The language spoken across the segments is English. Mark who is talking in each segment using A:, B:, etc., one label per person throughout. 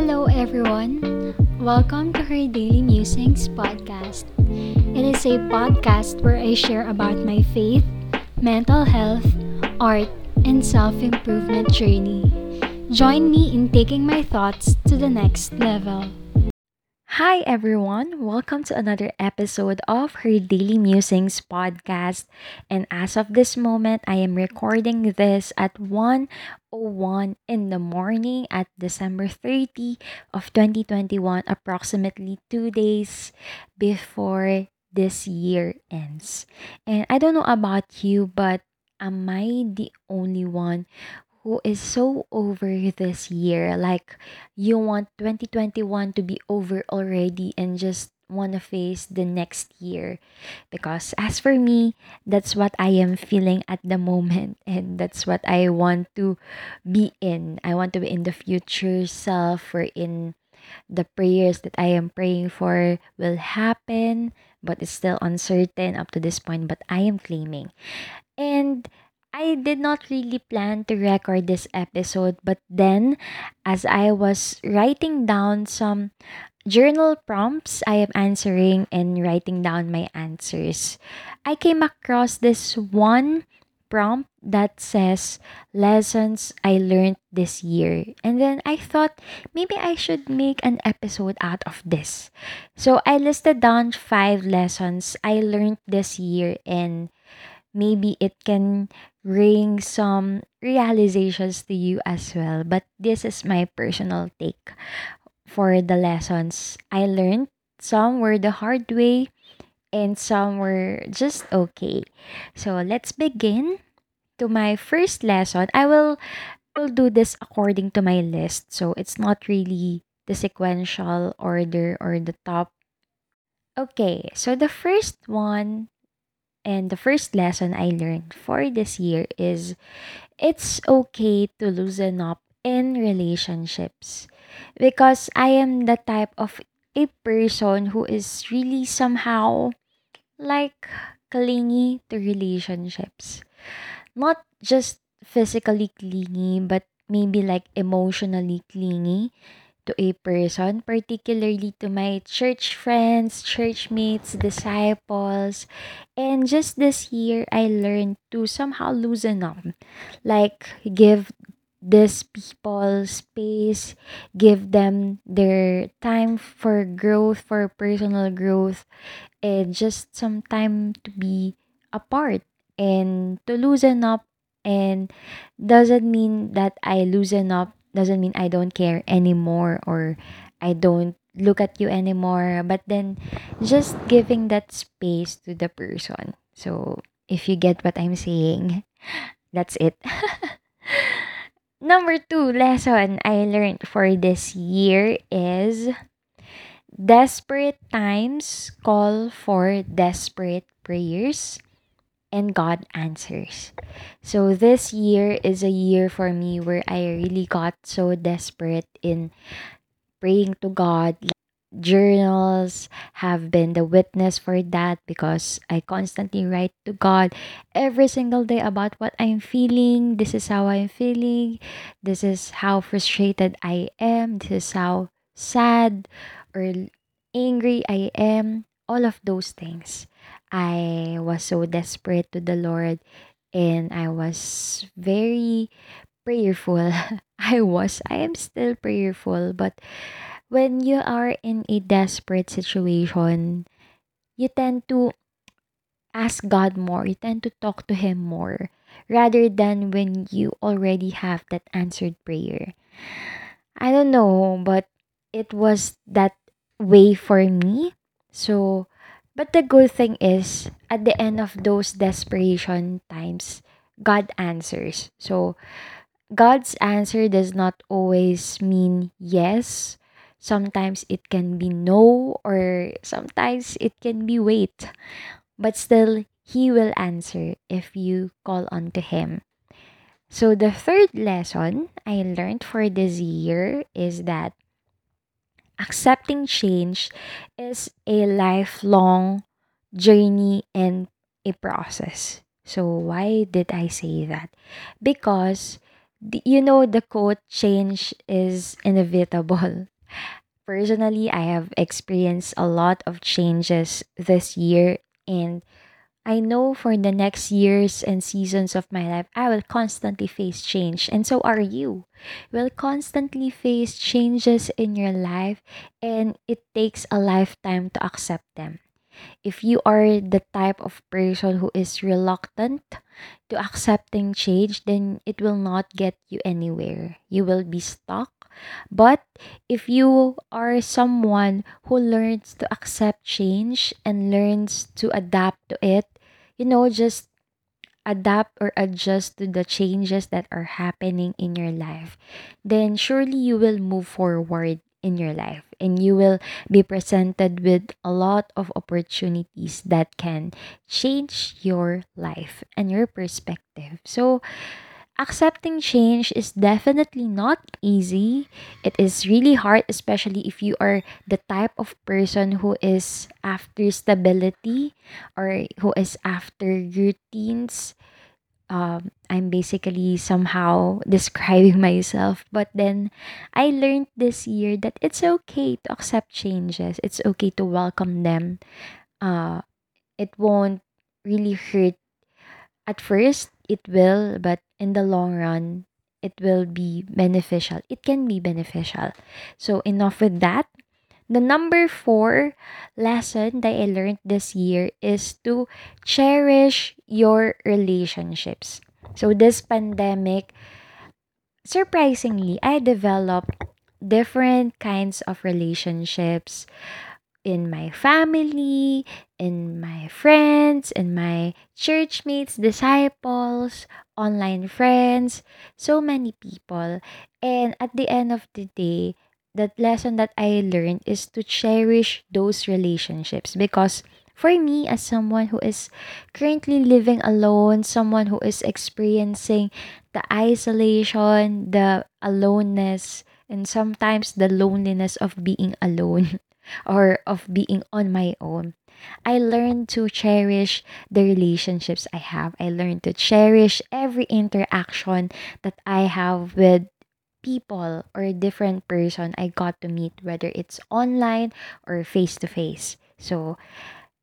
A: Hello, everyone. Welcome to her Daily Musings podcast. It is a podcast where I share about my faith, mental health, art, and self improvement journey. Join me in taking my thoughts to the next level.
B: Hi, everyone. Welcome to another episode of her Daily Musings podcast. And as of this moment, I am recording this at 1:01 in the morning at December 30 of 2021, approximately 2 days before this year ends. And I don't know about you, but am I the only one who is so over this year. Like you want 2021 to be over already and just want to face the next year. Because as for me, that's what I am feeling at the moment and that's what I want to be in. I want to be in the future self or in the prayers that I am praying for will happen, but it's still uncertain up to this point, but I am claiming. And I did not really plan to record this episode, but then as I was writing down some journal prompts I am answering and writing down my answers, I came across this one prompt that says lessons I learned this year. And then I thought maybe I should make an episode out of this. So I listed down five lessons I learned this year and maybe it can bring some realizations to you as well. But this is my personal take for the lessons I learned. Some were the hard way and some were just okay. So let's begin to my first lesson. I will will do this according to my list. So it's not really the sequential order or the top. Okay, so the first one and the first lesson I learned for this year is it's okay to loosen up in relationships because I am the type of a person who is really somehow like clingy to relationships. Not just physically clingy, but maybe like emotionally clingy to a person, particularly to my church friends, church mates, disciples. And just this year, I learned to somehow loosen up, like give these people space, give them their time for growth, for personal growth, and just some time to be apart and to loosen up. And doesn't mean that I loosen up doesn't mean I don't care anymore or I don't look at you anymore. But then just giving that space to the person. So if you get what I'm saying, that's it. Number two lesson I learned for this year is desperate times call for desperate prayers and God answers. So this year is a year for me where I really got so desperate in praying to God. Journals have been the witness for that because I constantly write to God every single day about what I'm feeling. This is how I'm feeling. This is how frustrated I am. This is how sad or angry I am. All of those things. I was so desperate to the Lord and I was very prayerful. I was, I am still prayerful, but when you are in a desperate situation, you tend to ask God more, you tend to talk to Him more rather than when you already have that answered prayer. I don't know, but it was that way for me. So, but the good thing is, at the end of those desperation times, God answers. So, God's answer does not always mean yes. Sometimes it can be no, or sometimes it can be wait. But still, He will answer if you call on to Him. So, the third lesson I learned for this year is that accepting change is a lifelong journey and a process. So, why did I say that? Because you know the quote change is inevitable. Personally, I have experienced a lot of changes this year and I know for the next years and seasons of my life, I will constantly face change, and so are you. Will constantly face changes in your life, and it takes a lifetime to accept them. If you are the type of person who is reluctant to accepting change, then it will not get you anywhere. You will be stuck. But if you are someone who learns to accept change and learns to adapt to it, you know, just adapt or adjust to the changes that are happening in your life, then surely you will move forward in your life and you will be presented with a lot of opportunities that can change your life and your perspective. So, accepting change is definitely not easy. It is really hard, especially if you are the type of person who is after stability or who is after routines um, I'm basically somehow describing myself. But then I learned this year that it's okay to accept changes. It's okay to welcome them. Uh, it won't really hurt at first. It will, but in the long run, it will be beneficial. It can be beneficial. So enough with that. The number four lesson that I learned this year is to cherish your relationships. So, this pandemic, surprisingly, I developed different kinds of relationships in my family, in my friends, in my church mates, disciples, online friends, so many people. And at the end of the day, that lesson that I learned is to cherish those relationships because for me as someone who is currently living alone, someone who is experiencing the isolation, the aloneness, and sometimes the loneliness of being alone or of being on my own. I learned to cherish the relationships I have. I learned to cherish every interaction that I have with people or a different person I got to meet, whether it's online or face to face. So,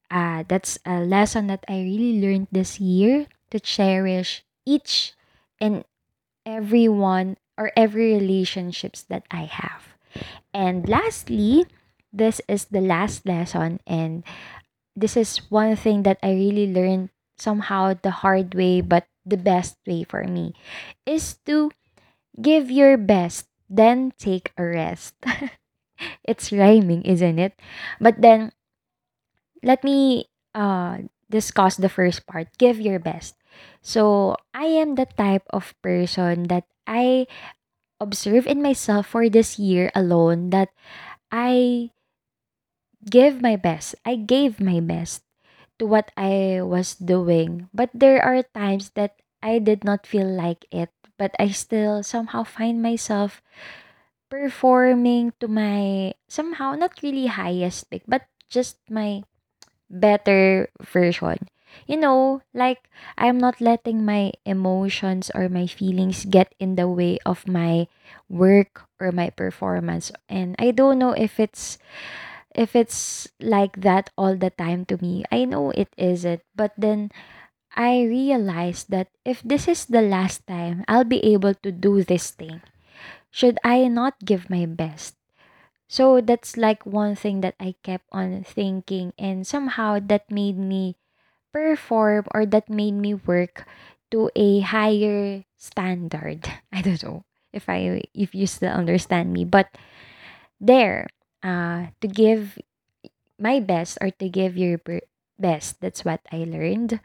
B: uh, that's a lesson that I really learned this year to cherish each and every one or every relationships that I have. And lastly, this is the last lesson and this is one thing that I really learned somehow the hard way but the best way for me is to give your best then take a rest. it's rhyming, isn't it? But then let me uh discuss the first part. Give your best. So, I am the type of person that I observe in myself for this year alone that I give my best. I gave my best to what I was doing. But there are times that I did not feel like it, but I still somehow find myself performing to my somehow not really highest peak, but just my better version. You know, like I'm not letting my emotions or my feelings get in the way of my work or my performance. And I don't know if it's if it's like that all the time to me. I know it isn't, but then I realized that if this is the last time I'll be able to do this thing, should I not give my best? So that's like one thing that I kept on thinking, and somehow that made me perform or that made me work to a higher standard. I don't know if I if you still understand me, but there, uh, to give my best or to give your best. That's what I learned.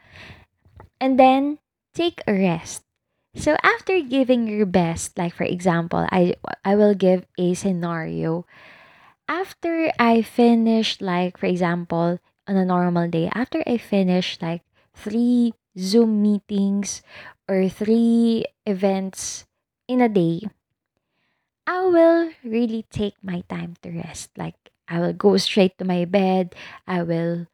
B: And then take a rest. So after giving your best, like for example, I I will give a scenario after I finish, like, for example, on a normal day, after I finish like three Zoom meetings or three events in a day, I will really take my time to rest. Like, I will go straight to my bed, I will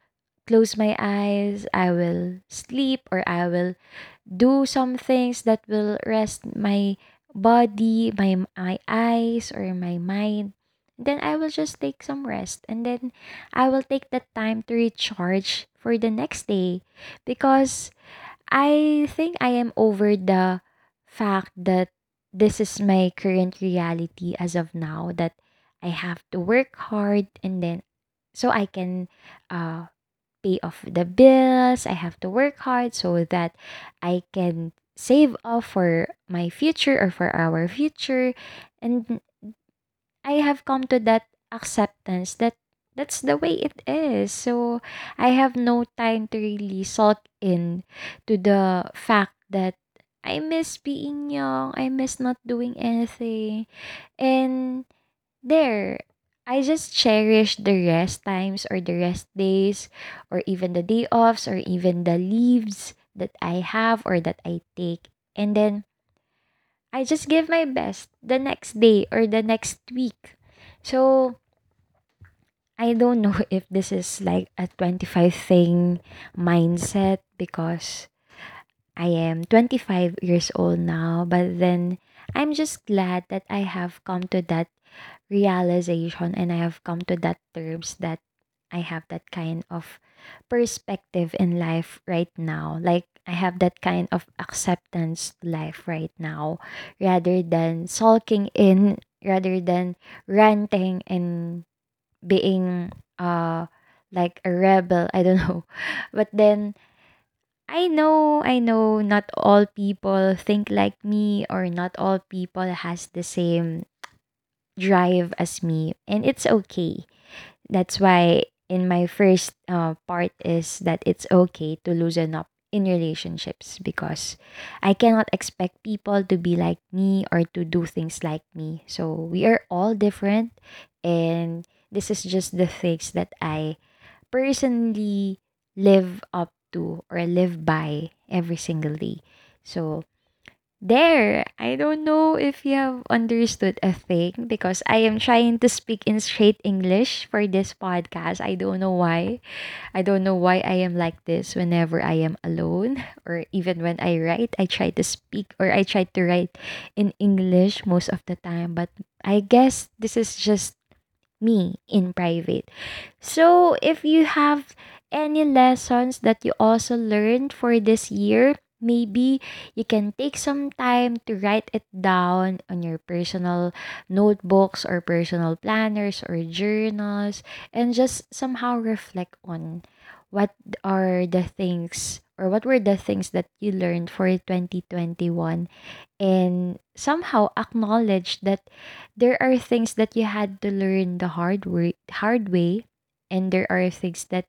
B: close my eyes, I will sleep, or I will do some things that will rest my body, my my eyes or my mind. Then I will just take some rest and then I will take the time to recharge for the next day because I think I am over the fact that this is my current reality as of now that I have to work hard and then so I can uh pay off the bills. I have to work hard so that I can save up for my future or for our future. And I have come to that acceptance that that's the way it is. So I have no time to really sulk in to the fact that I miss being young. I miss not doing anything. And there, I just cherish the rest times or the rest days or even the day offs or even the leaves that I have or that I take. And then I just give my best the next day or the next week. So I don't know if this is like a 25 thing mindset because I am 25 years old now, but then I'm just glad that I have come to that realization and I have come to that terms that I have that kind of perspective in life right now. Like I have that kind of acceptance life right now rather than sulking in rather than ranting and being uh like a rebel. I don't know. But then I know, I know not all people think like me or not all people has the same drive as me and it's okay. That's why in my first uh, part is that it's okay to loosen up in relationships because I cannot expect people to be like me or to do things like me. So we are all different and this is just the things that I personally live up to or live by every single day. So there, I don't know if you have understood a thing because I am trying to speak in straight English for this podcast. I don't know why. I don't know why I am like this whenever I am alone or even when I write. I try to speak or I try to write in English most of the time, but I guess this is just me in private. So, if you have any lessons that you also learned for this year, maybe you can take some time to write it down on your personal notebooks or personal planners or journals and just somehow reflect on what are the things or what were the things that you learned for 2021 and somehow acknowledge that there are things that you had to learn the hard way hard way and there are things that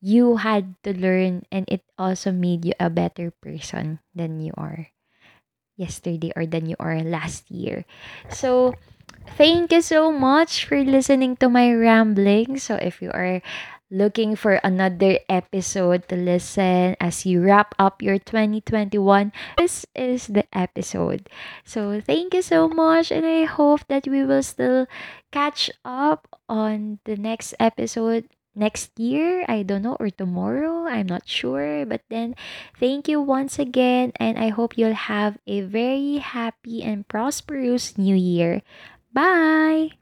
B: you had to learn and it also made you a better person than you are yesterday or than you are last year. So thank you so much for listening to my rambling. So if you are looking for another episode to listen as you wrap up your 2021, this is the episode. So, thank you so much, and I hope that we will still catch up on the next episode next year. I don't know, or tomorrow. I'm not sure. But then, thank you once again, and I hope you'll have a very happy and prosperous new year. Bye!